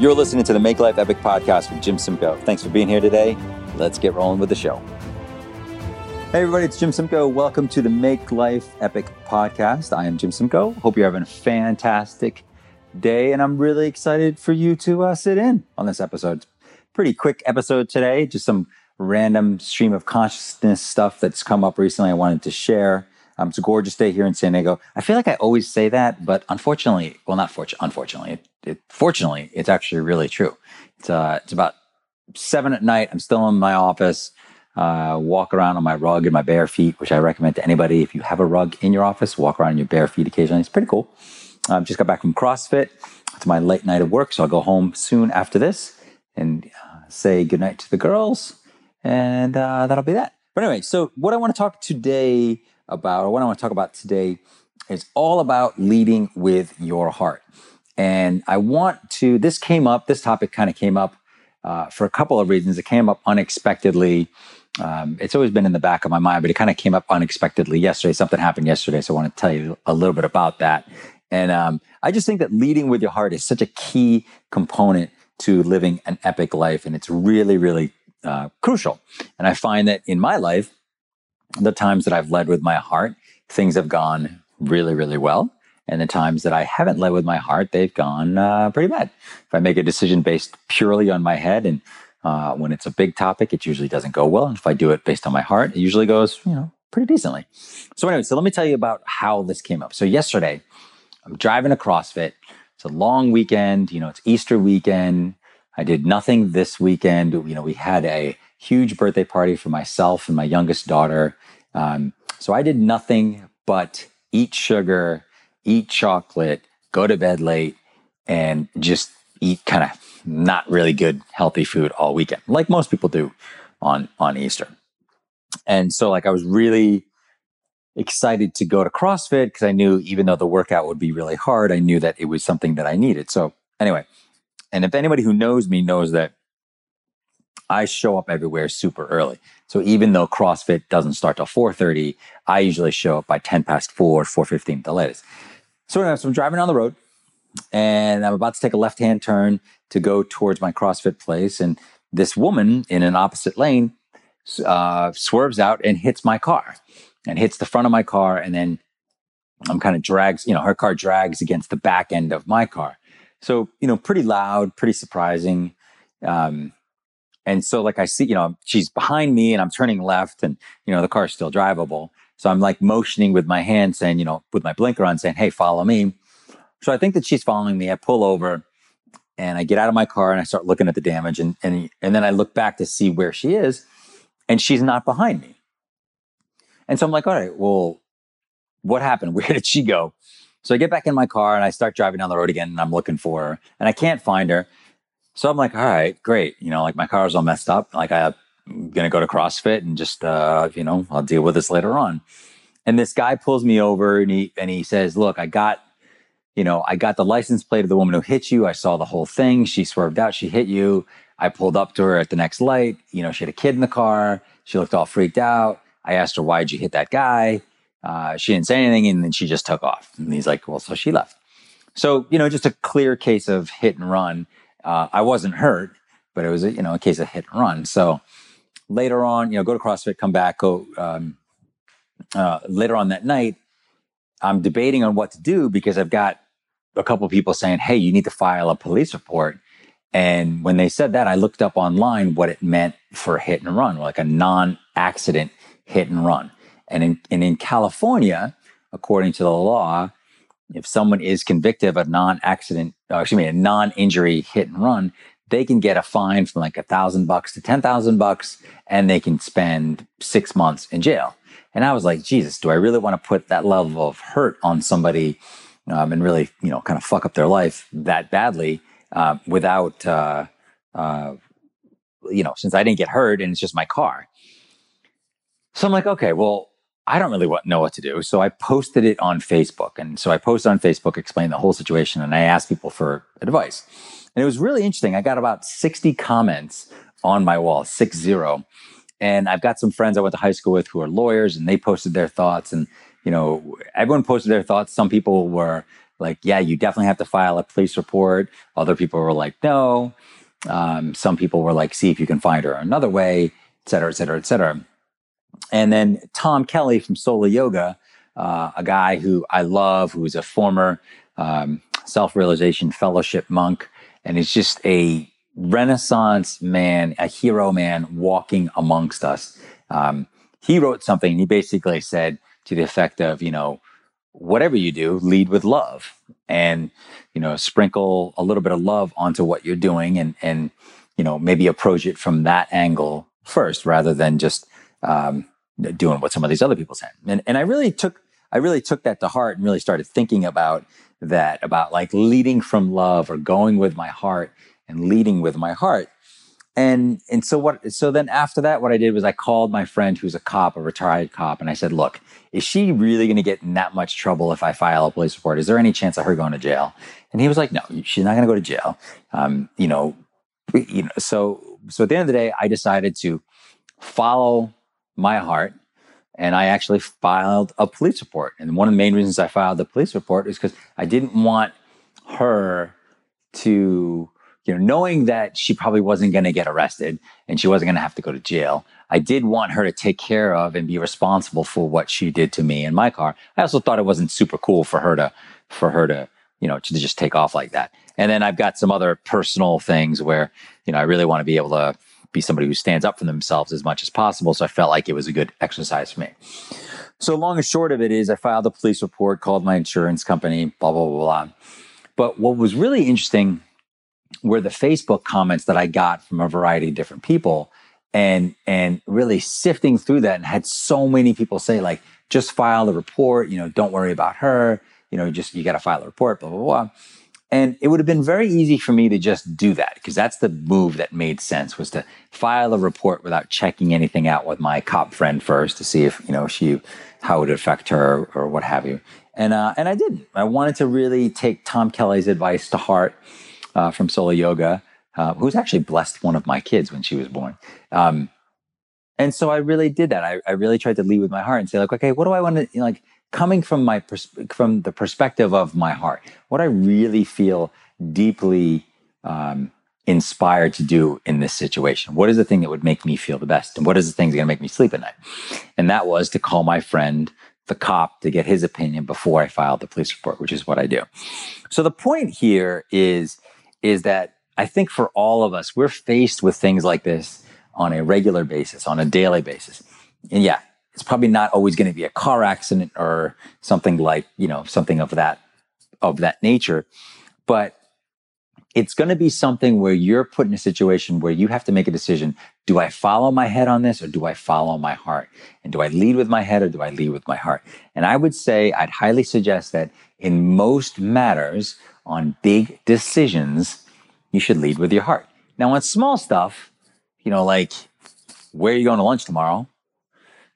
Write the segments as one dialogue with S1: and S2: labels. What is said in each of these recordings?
S1: You're listening to the Make Life Epic podcast with Jim Simcoe. Thanks for being here today. Let's get rolling with the show. Hey, everybody, it's Jim Simcoe. Welcome to the Make Life Epic podcast. I am Jim Simcoe. Hope you're having a fantastic day, and I'm really excited for you to uh, sit in on this episode. Pretty quick episode today, just some random stream of consciousness stuff that's come up recently I wanted to share. Um, it's a gorgeous day here in San Diego. I feel like I always say that, but unfortunately, well, not fortunately, unfortunately, it, fortunately, it's actually really true. It's uh, it's about seven at night. I'm still in my office. Uh, walk around on my rug in my bare feet, which I recommend to anybody. If you have a rug in your office, walk around in your bare feet occasionally. It's pretty cool. Um, just got back from CrossFit. It's my late night of work, so I'll go home soon after this and uh, say goodnight to the girls, and uh, that'll be that. But anyway, so what I want to talk today about, or what I want to talk about today, is all about leading with your heart. And I want to, this came up, this topic kind of came up uh, for a couple of reasons. It came up unexpectedly. Um, it's always been in the back of my mind, but it kind of came up unexpectedly yesterday. Something happened yesterday. So I want to tell you a little bit about that. And um, I just think that leading with your heart is such a key component to living an epic life. And it's really, really uh, crucial. And I find that in my life, the times that I've led with my heart, things have gone really, really well. And the times that I haven't led with my heart, they've gone uh, pretty bad. If I make a decision based purely on my head, and uh, when it's a big topic, it usually doesn't go well. And if I do it based on my heart, it usually goes, you know, pretty decently. So anyway, so let me tell you about how this came up. So yesterday, I'm driving to CrossFit. It's a long weekend. You know, it's Easter weekend. I did nothing this weekend. You know, we had a huge birthday party for myself and my youngest daughter. Um, so I did nothing but eat sugar, eat chocolate, go to bed late, and just eat kind of not really good healthy food all weekend, like most people do on on Easter. And so, like, I was really excited to go to CrossFit because I knew even though the workout would be really hard, I knew that it was something that I needed. So, anyway, and if anybody who knows me knows that I show up everywhere super early. So even though CrossFit doesn't start till 4.30, I usually show up by 10 past 4, 4.15 the latest. So, anyway, so I'm driving down the road and I'm about to take a left-hand turn to go towards my CrossFit place. And this woman in an opposite lane uh, swerves out and hits my car and hits the front of my car. And then I'm kind of drags, you know, her car drags against the back end of my car. So, you know, pretty loud, pretty surprising. Um, and so, like, I see, you know, she's behind me and I'm turning left and, you know, the car's still drivable. So I'm like motioning with my hand saying, you know, with my blinker on saying, hey, follow me. So I think that she's following me. I pull over and I get out of my car and I start looking at the damage. And, and, and then I look back to see where she is and she's not behind me. And so I'm like, all right, well, what happened? Where did she go? So I get back in my car and I start driving down the road again and I'm looking for her and I can't find her. So I'm like, all right, great. You know, like my car's all messed up. Like I'm gonna go to CrossFit and just uh, you know, I'll deal with this later on. And this guy pulls me over and he and he says, Look, I got, you know, I got the license plate of the woman who hit you. I saw the whole thing. She swerved out, she hit you. I pulled up to her at the next light. You know, she had a kid in the car. She looked all freaked out. I asked her, why'd you hit that guy? Uh, she didn't say anything and then she just took off. And he's like, Well, so she left. So, you know, just a clear case of hit and run. Uh, I wasn't hurt, but it was a, you know a case of hit and run. So later on, you know, go to CrossFit, come back, go um, uh, later on that night. I'm debating on what to do because I've got a couple people saying, "Hey, you need to file a police report." And when they said that, I looked up online what it meant for hit and run, like a non-accident hit and run. And in, and in California, according to the law, if someone is convicted of a non-accident, uh, excuse me, a non-injury hit and run, they can get a fine from like a thousand bucks to ten thousand bucks, and they can spend six months in jail. And I was like, Jesus, do I really want to put that level of hurt on somebody um, and really, you know, kind of fuck up their life that badly uh, without, uh, uh, you know, since I didn't get hurt and it's just my car. So I'm like, okay, well, I don't really know what to do. So I posted it on Facebook. And so I posted on Facebook, explained the whole situation, and I asked people for advice. And it was really interesting. I got about 60 comments on my wall, six zero. And I've got some friends I went to high school with who are lawyers, and they posted their thoughts. And, you know, everyone posted their thoughts. Some people were like, yeah, you definitely have to file a police report. Other people were like, no. Um, some people were like, see if you can find her another way, et cetera, et cetera, et cetera. And then Tom Kelly from Solar Yoga, uh, a guy who I love, who is a former um, self realization fellowship monk, and is just a renaissance man, a hero man walking amongst us. Um, he wrote something, he basically said to the effect of, you know, whatever you do, lead with love and, you know, sprinkle a little bit of love onto what you're doing and, and, you know, maybe approach it from that angle first rather than just um, doing what some of these other people said. And, and I really took, I really took that to heart and really started thinking about that, about like leading from love or going with my heart and leading with my heart. And and so what so then after that what I did was I called my friend who's a cop, a retired cop, and I said, "Look, is she really going to get in that much trouble if I file a police report? Is there any chance of her going to jail?" And he was like, "No, she's not going to go to jail." Um, you know, you know, so so at the end of the day, I decided to follow my heart and I actually filed a police report. And one of the main reasons I filed the police report is because I didn't want her to you know, knowing that she probably wasn't going to get arrested and she wasn't going to have to go to jail, I did want her to take care of and be responsible for what she did to me in my car. I also thought it wasn't super cool for her to, for her to, you know, to just take off like that. And then I've got some other personal things where, you know, I really want to be able to be somebody who stands up for themselves as much as possible. So I felt like it was a good exercise for me. So long and short of it is I filed a police report, called my insurance company, blah, blah, blah, blah. But what was really interesting were the Facebook comments that I got from a variety of different people and and really sifting through that and had so many people say like just file the report, you know, don't worry about her, you know, just you got to file a report, blah blah blah. And it would have been very easy for me to just do that because that's the move that made sense was to file a report without checking anything out with my cop friend first to see if, you know, she how it would affect her or what have you. And uh, and I didn't. I wanted to really take Tom Kelly's advice to heart uh, from Solar Yoga, uh, who's actually blessed one of my kids when she was born. Um, and so I really did that. I, I, really tried to lead with my heart and say, like, okay, what do I want to you know, like? Coming from my pers- from the perspective of my heart, what I really feel deeply um, inspired to do in this situation. What is the thing that would make me feel the best, and what is the thing that's going to make me sleep at night? And that was to call my friend the cop to get his opinion before I filed the police report, which is what I do. So the point here is is that I think for all of us, we're faced with things like this on a regular basis, on a daily basis. And yeah, it's probably not always going to be a car accident or something like, you know, something of that of that nature, but it's going to be something where you're put in a situation where you have to make a decision. Do I follow my head on this or do I follow my heart? And do I lead with my head or do I lead with my heart? And I would say I'd highly suggest that in most matters, on big decisions, you should lead with your heart. Now, on small stuff, you know, like where are you going to lunch tomorrow?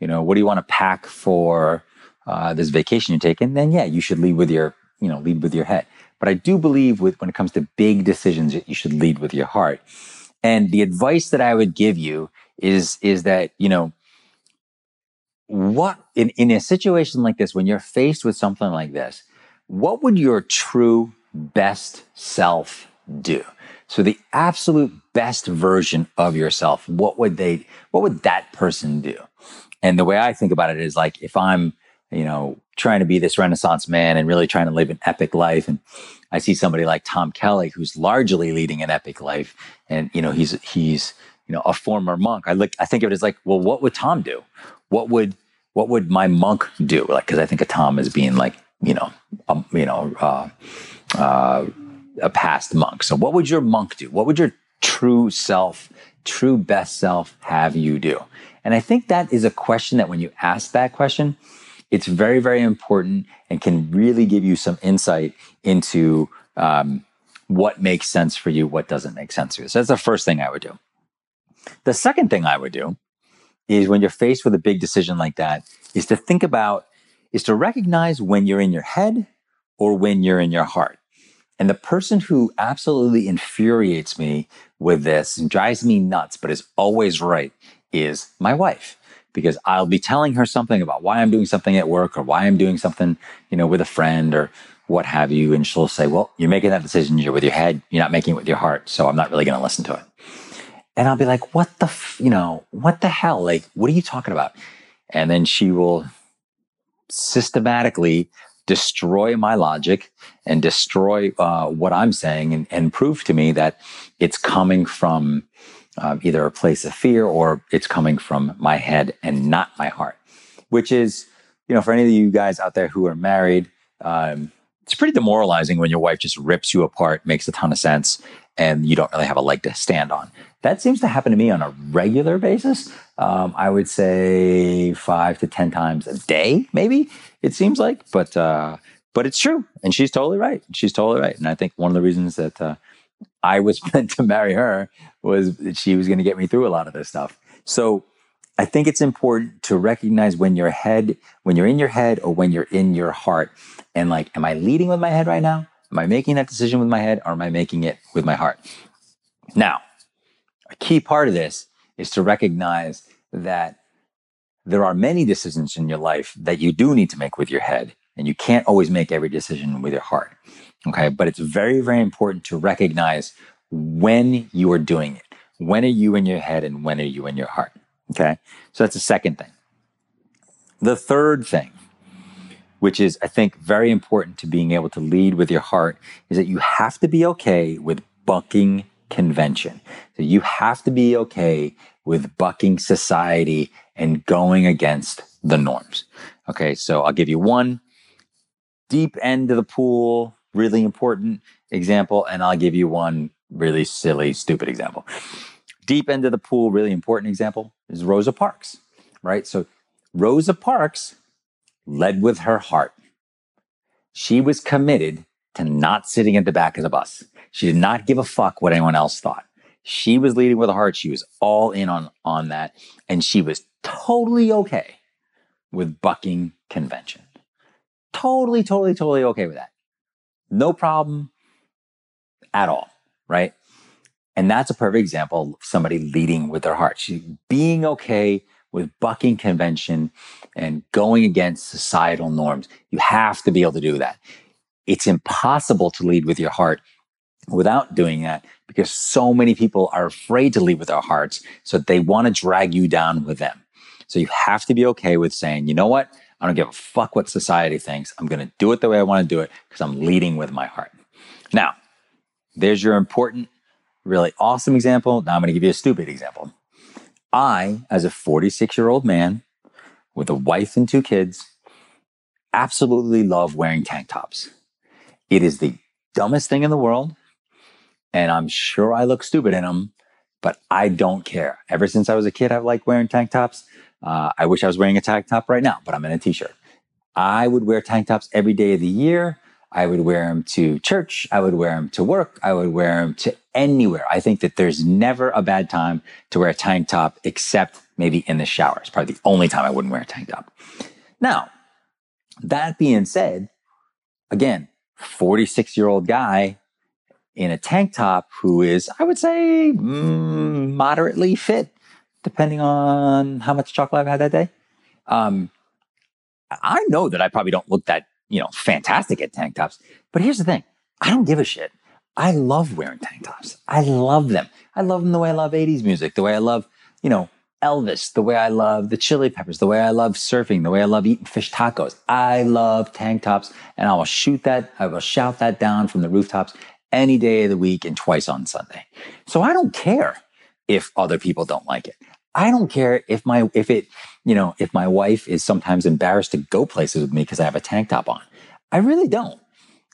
S1: You know, what do you want to pack for uh, this vacation you're taking? Then, yeah, you should lead with your, you know, lead with your head. But I do believe with when it comes to big decisions, you should lead with your heart. And the advice that I would give you is is that you know what in, in a situation like this when you're faced with something like this what would your true best self do? So the absolute best version of yourself, what would they, what would that person do? And the way I think about it is like, if I'm, you know, trying to be this renaissance man and really trying to live an epic life. And I see somebody like Tom Kelly, who's largely leading an epic life. And, you know, he's, he's, you know, a former monk. I look, I think of it as like, well, what would Tom do? What would, what would my monk do? Like, cause I think of Tom as being like, you know, um, you know, uh, uh, a past monk. So, what would your monk do? What would your true self, true best self have you do? And I think that is a question that when you ask that question, it's very, very important and can really give you some insight into um, what makes sense for you, what doesn't make sense for you. So, that's the first thing I would do. The second thing I would do is when you're faced with a big decision like that, is to think about, is to recognize when you're in your head or when you're in your heart. And the person who absolutely infuriates me with this and drives me nuts, but is always right, is my wife. Because I'll be telling her something about why I'm doing something at work or why I'm doing something, you know, with a friend or what have you. And she'll say, well, you're making that decision. You're with your head. You're not making it with your heart. So I'm not really going to listen to it. And I'll be like, what the, f-, you know, what the hell? Like, what are you talking about? And then she will systematically destroy my logic and destroy uh, what I'm saying and, and, prove to me that it's coming from uh, either a place of fear or it's coming from my head and not my heart, which is, you know, for any of you guys out there who are married, um, it's pretty demoralizing when your wife just rips you apart, makes a ton of sense, and you don't really have a leg to stand on. That seems to happen to me on a regular basis. Um, I would say five to 10 times a day, maybe it seems like, but, uh, but it's true. And she's totally right. She's totally right. And I think one of the reasons that, uh, I was meant to marry her was she was going to get me through a lot of this stuff. So I think it's important to recognize when your head, when you're in your head or when you're in your heart. And like, am I leading with my head right now? Am I making that decision with my head or am I making it with my heart? Now, a key part of this is to recognize that there are many decisions in your life that you do need to make with your head, and you can't always make every decision with your heart. Okay. But it's very, very important to recognize when you are doing it. When are you in your head and when are you in your heart? Okay. So that's the second thing. The third thing, which is, I think, very important to being able to lead with your heart, is that you have to be okay with bucking convention. So you have to be okay with bucking society and going against the norms. Okay, so I'll give you one deep end of the pool, really important example, and I'll give you one really silly, stupid example. Deep end of the pool, really important example is Rosa Parks, right? So Rosa Parks led with her heart. She was committed to not sitting at the back of the bus. She did not give a fuck what anyone else thought. She was leading with a heart. She was all in on, on that. And she was totally okay with bucking convention. Totally, totally, totally okay with that. No problem at all, right? And that's a perfect example of somebody leading with their heart. She being okay with bucking convention and going against societal norms. You have to be able to do that. It's impossible to lead with your heart without doing that because so many people are afraid to lead with their hearts. So they want to drag you down with them. So you have to be okay with saying, you know what? I don't give a fuck what society thinks. I'm going to do it the way I want to do it because I'm leading with my heart. Now, there's your important, really awesome example. Now I'm going to give you a stupid example. I, as a 46 year old man with a wife and two kids, absolutely love wearing tank tops. It is the dumbest thing in the world and I'm sure I look stupid in them, but I don't care. Ever since I was a kid, I've liked wearing tank tops. Uh, I wish I was wearing a tank top right now, but I'm in a t-shirt. I would wear tank tops every day of the year. I would wear them to church. I would wear them to work. I would wear them to anywhere. I think that there's never a bad time to wear a tank top except maybe in the shower. It's probably the only time I wouldn't wear a tank top. Now, that being said, again, 46 year old guy in a tank top who is, I would say, mm, moderately fit, depending on how much chocolate I've had that day. Um, I know that I probably don't look that, you know, fantastic at tank tops, but here's the thing. I don't give a shit. I love wearing tank tops. I love them. I love them the way I love 80s music, the way I love, you know, Elvis, the way I love the chili peppers, the way I love surfing, the way I love eating fish tacos. I love tank tops and I will shoot that, I will shout that down from the rooftops any day of the week and twice on Sunday. So I don't care if other people don't like it. I don't care if my if it, you know, if my wife is sometimes embarrassed to go places with me because I have a tank top on. I really don't.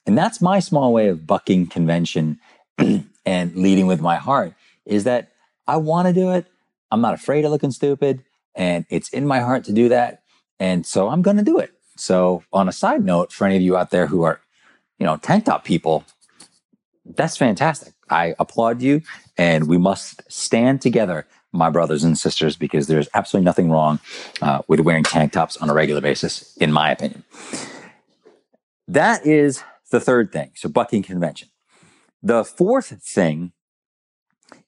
S1: And that's my small way of bucking convention and leading with my heart is that I want to do it. I'm not afraid of looking stupid and it's in my heart to do that. And so I'm going to do it. So on a side note, for any of you out there who are, you know, tank top people, that's fantastic. I applaud you, and we must stand together, my brothers and sisters, because there's absolutely nothing wrong uh, with wearing tank tops on a regular basis, in my opinion. That is the third thing. So, bucking convention. The fourth thing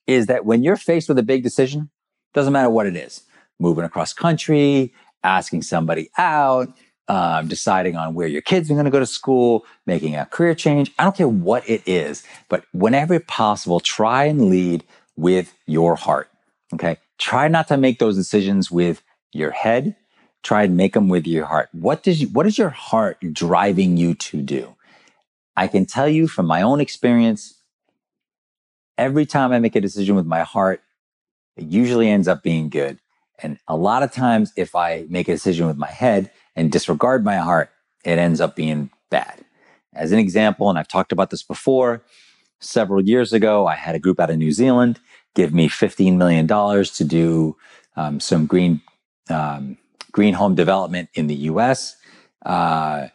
S1: is that when you're faced with a big decision, doesn't matter what it is moving across country, asking somebody out, um, deciding on where your kids are going to go to school, making a career change. I don't care what it is, but whenever possible, try and lead with your heart. Okay. Try not to make those decisions with your head. Try and make them with your heart. What does you, what is your heart driving you to do? I can tell you from my own experience, every time I make a decision with my heart, it usually ends up being good. And a lot of times, if I make a decision with my head and disregard my heart, it ends up being bad. As an example, and I've talked about this before, several years ago, I had a group out of New Zealand give me $15 million to do um, some green, um, green home development in the US. Uh,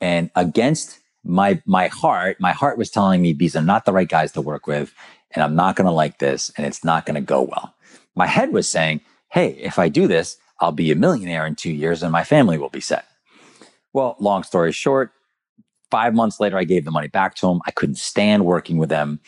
S1: and against my, my heart, my heart was telling me these are not the right guys to work with, and I'm not going to like this, and it's not going to go well. My head was saying, hey, if I do this, I'll be a millionaire in two years and my family will be set. Well, long story short, five months later, I gave the money back to them. I couldn't stand working with them.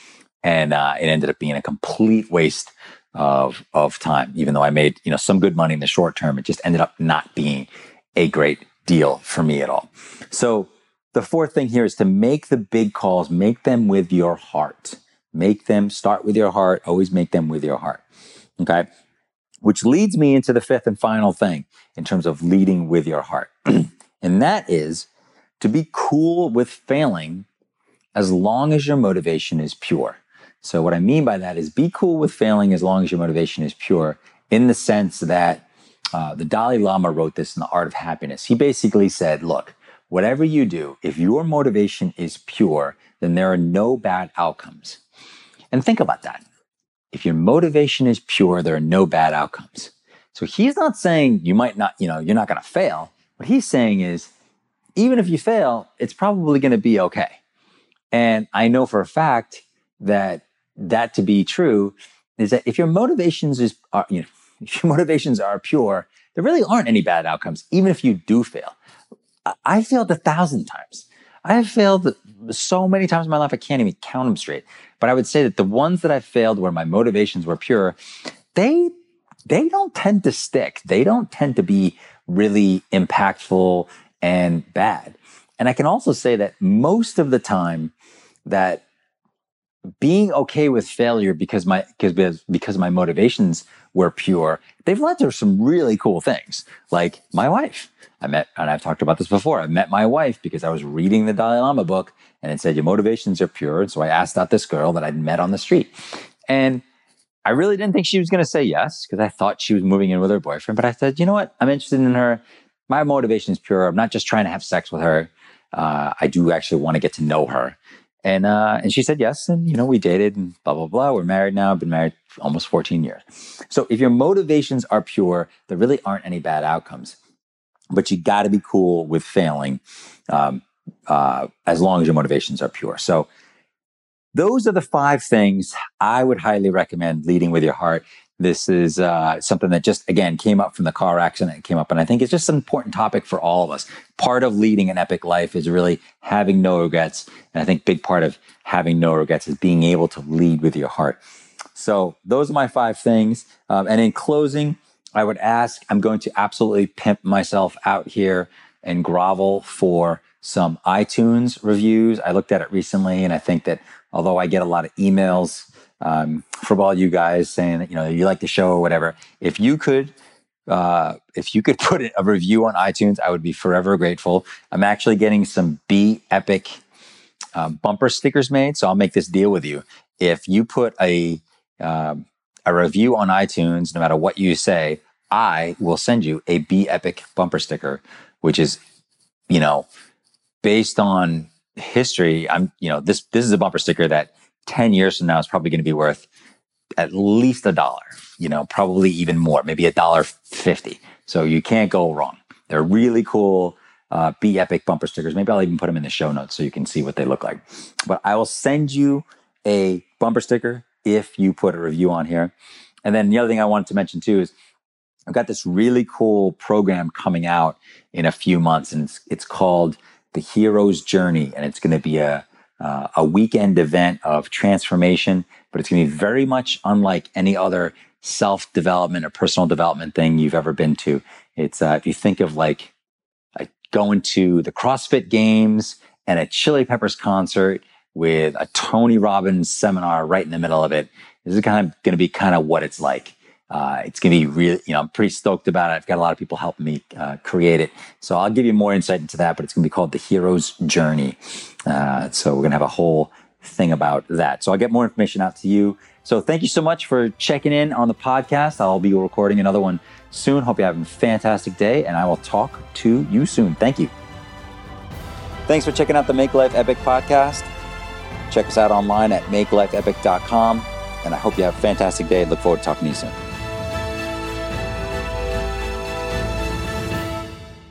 S1: And uh, it ended up being a complete waste of, of time. Even though I made, you know, some good money in the short term, it just ended up not being a great deal for me at all. So the fourth thing here is to make the big calls, make them with your heart. Make them start with your heart. Always make them with your heart. Okay which leads me into the fifth and final thing in terms of leading with your heart. and that is to be cool with failing as long as your motivation is pure. So, what I mean by that is be cool with failing as long as your motivation is pure, in the sense that uh, the Dalai Lama wrote this in The Art of Happiness. He basically said, Look, whatever you do, if your motivation is pure, then there are no bad outcomes. And think about that if your motivation is pure, there are no bad outcomes. So he's not saying you might not, you know, you're not going to fail. What he's saying is, even if you fail, it's probably going to be okay. And I know for a fact that that to be true is that if your motivations is are, you know, if your motivations are pure, there really aren't any bad outcomes, even if you do fail. I failed a thousand times. I have failed so many times in my life, I can't even count them straight. But I would say that the ones that I failed where my motivations were pure, they they don't tend to stick. They don't tend to be really impactful and bad. And I can also say that most of the time that being okay with failure because my because because my motivations were pure, they've led to some really cool things. Like my wife. I met, and I've talked about this before. I met my wife because I was reading the Dalai Lama book and it said your motivations are pure. And so I asked out this girl that I'd met on the street. And I really didn't think she was going to say yes because I thought she was moving in with her boyfriend. But I said, you know what? I'm interested in her. My motivation is pure. I'm not just trying to have sex with her. Uh, I do actually want to get to know her. And uh, and she said yes, and you know we dated and blah blah blah. We're married now. I've Been married almost 14 years. So if your motivations are pure, there really aren't any bad outcomes. But you got to be cool with failing. Um, uh, as long as your motivations are pure. So, those are the five things I would highly recommend leading with your heart. This is uh, something that just, again, came up from the car accident. It came up, and I think it's just an important topic for all of us. Part of leading an epic life is really having no regrets. And I think big part of having no regrets is being able to lead with your heart. So, those are my five things. Um, and in closing, I would ask, I'm going to absolutely pimp myself out here and grovel for some iTunes reviews. I looked at it recently, and I think that although I get a lot of emails um, from all you guys saying that you know you like the show or whatever, if you could. Uh, if you could put a review on iTunes, I would be forever grateful. I'm actually getting some B Epic uh, bumper stickers made, so I'll make this deal with you. If you put a um, a review on iTunes, no matter what you say, I will send you a B Epic bumper sticker, which is, you know, based on history, I'm, you know, this this is a bumper sticker that 10 years from now is probably going to be worth at least a dollar, you know, probably even more, maybe a dollar 50. So you can't go wrong. They're really cool. Uh, B Epic bumper stickers. Maybe I'll even put them in the show notes so you can see what they look like. But I will send you a bumper sticker if you put a review on here. And then the other thing I wanted to mention too is I've got this really cool program coming out in a few months, and it's, it's called the hero's journey, and it's going to be a uh, a weekend event of transformation, but it's going to be very much unlike any other self development or personal development thing you've ever been to. It's uh, if you think of like going to the CrossFit Games and a Chili Peppers concert with a Tony Robbins seminar right in the middle of it. This is kind of going to be kind of what it's like. Uh, it's going to be really, you know, I'm pretty stoked about it. I've got a lot of people helping me uh, create it. So I'll give you more insight into that, but it's going to be called The Hero's Journey. Uh, so we're going to have a whole thing about that. So I'll get more information out to you. So thank you so much for checking in on the podcast. I'll be recording another one soon. Hope you have a fantastic day, and I will talk to you soon. Thank you. Thanks for checking out the Make Life Epic podcast. Check us out online at makelifeepic.com. And I hope you have a fantastic day. Look forward to talking to you soon.